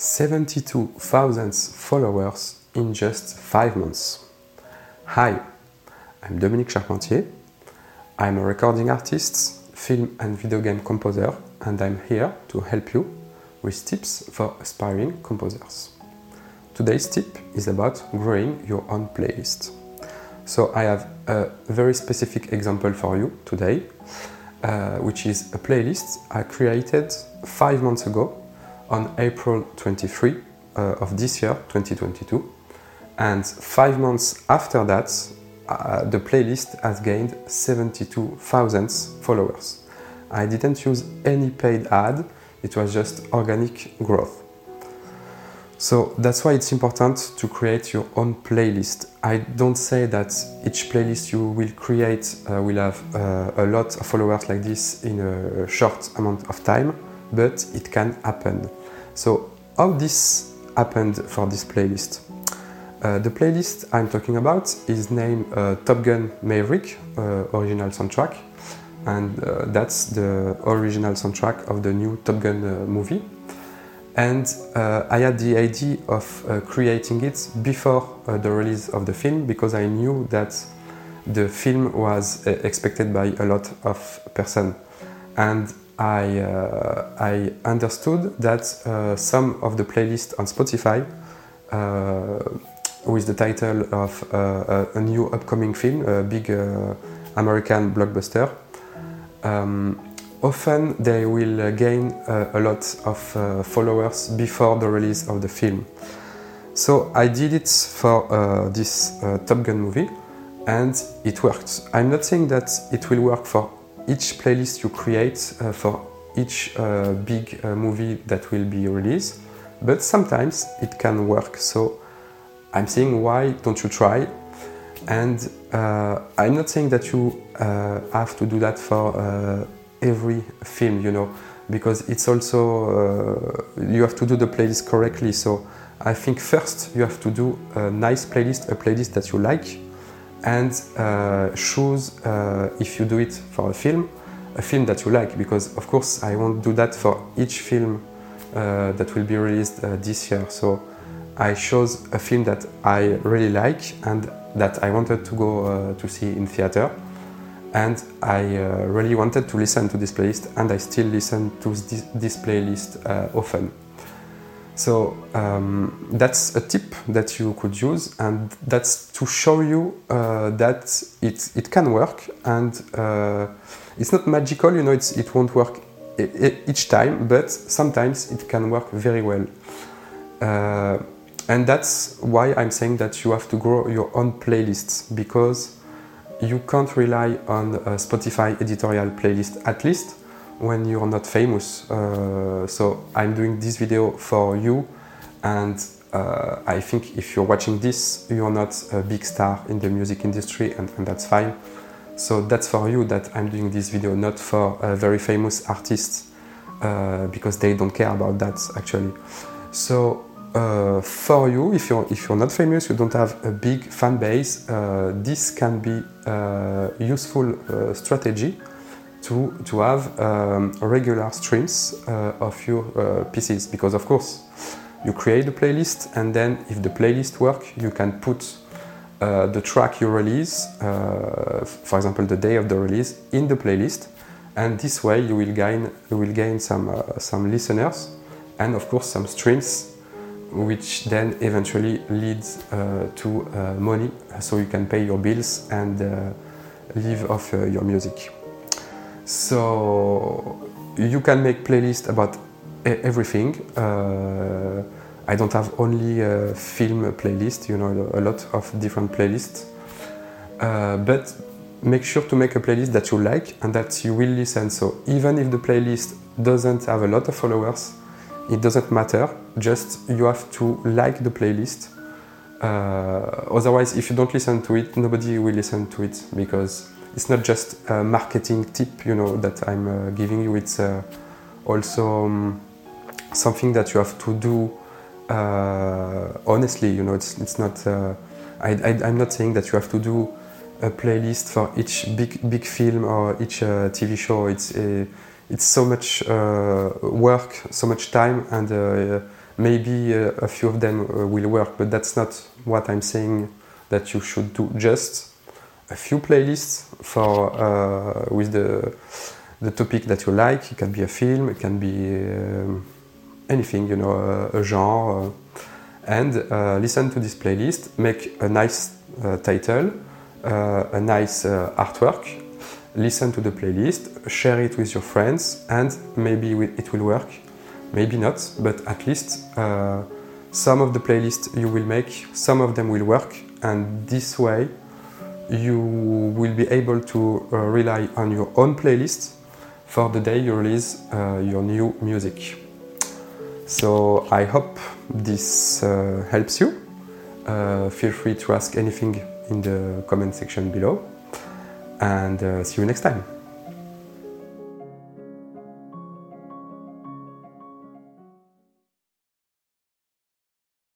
72,000 followers in just five months. Hi, I'm Dominique Charpentier. I'm a recording artist, film and video game composer, and I'm here to help you with tips for aspiring composers. Today's tip is about growing your own playlist. So I have a very specific example for you today, uh, which is a playlist I created five months ago on April 23 uh, of this year, 2022. And five months after that, uh, the playlist has gained 72,000 followers. I didn't use any paid ad, it was just organic growth. So that's why it's important to create your own playlist. I don't say that each playlist you will create uh, will have uh, a lot of followers like this in a short amount of time, but it can happen. So how this happened for this playlist? Uh, the playlist I'm talking about is named uh, Top Gun Maverick uh, original soundtrack, and uh, that's the original soundtrack of the new Top Gun uh, movie. And uh, I had the idea of creating it before the release of the film because I knew that the film was expected by a lot of person, and I, uh, I understood that uh, some of the playlists on Spotify uh, with the title of a new upcoming film, a big American blockbuster, um, often they will gain a lot of followers before the release of the film. So I did it for uh, this uh, Top Gun movie and it worked. I'm not saying that it will work for each playlist you create uh, for each uh, big uh, movie that will be released, but sometimes it can work. So I'm saying, why don't you try? And uh, I'm not saying that you uh, have to do that for every film, you know, because it's also you have to do the playlist correctly. So I think first you have to do a nice playlist, a playlist that you like and uh, choose uh, if you do it for a film, a film that you like, because of course I won't do that for each film uh, that will be released uh, this year. So I chose a film that I really like and that I wanted to go uh, to see in theater. And I uh, really wanted to listen to this playlist, and I still listen to this, this playlist often. So um, that's a tip that you could use, and that's to show you uh, that it, it can work, and uh, it's not magical, you know, it won't work each time, but sometimes it can work very well. Uh, and that's why I'm saying that you have to grow your own playlists because you can't rely on a Spotify editorial playlist at least when you're not famous. Uh, so I'm doing this video for you, and uh, I think if you're watching this, you're not a big star in the music industry, and, and that's fine. So that's for you that I'm doing this video, not for a very famous artists, uh, because they don't care about that actually. So uh, for you, if you're if you're not famous, you don't have a big fan base, uh, this can be a useful uh, strategy to, to have um, regular streams uh, of your uh, pieces because of course you create a playlist and then if the playlist work you can put uh, the track you release uh, for example the day of the release in the playlist and this way you will gain you will gain some uh, some listeners and of course some streams which then eventually leads uh, to money so you can pay your bills and live off your music. So you can make playlist about everything. Uh, I don't have only a film playlist, you know, a lot of different playlists. Uh, but make sure to make a playlist that you like and that you will listen. So even if the playlist doesn't have a lot of followers, it doesn't matter. Just you have to like the playlist. Uh, otherwise, if you don't listen to it, nobody will listen to it because it's not just a marketing tip, you know, that I'm uh, giving you. It's uh, also um, something that you have to do uh, honestly. You know, it's it's not. Uh, I, am not saying that you have to do a playlist for each big big film or each uh, TV show. It's uh, it's so much work, so much time, and maybe uh, a few of them uh, will work, but that's not what I'm saying that you should do. Just a few playlists for uh, with the the topic that you like. It can be a film, it can be um, anything, you know, a, a genre, and listen to this playlist. Make a nice title, a nice artwork, listen to the playlist, share it with your friends, and maybe it will work, maybe not, but at least uh, some of the playlists you will make, some of them will work, and this way you will be able to uh, rely on your own playlist for the day you release uh, your new music. So I hope this uh, helps you. Uh, feel free to ask anything in the comment section below and uh, see you next time.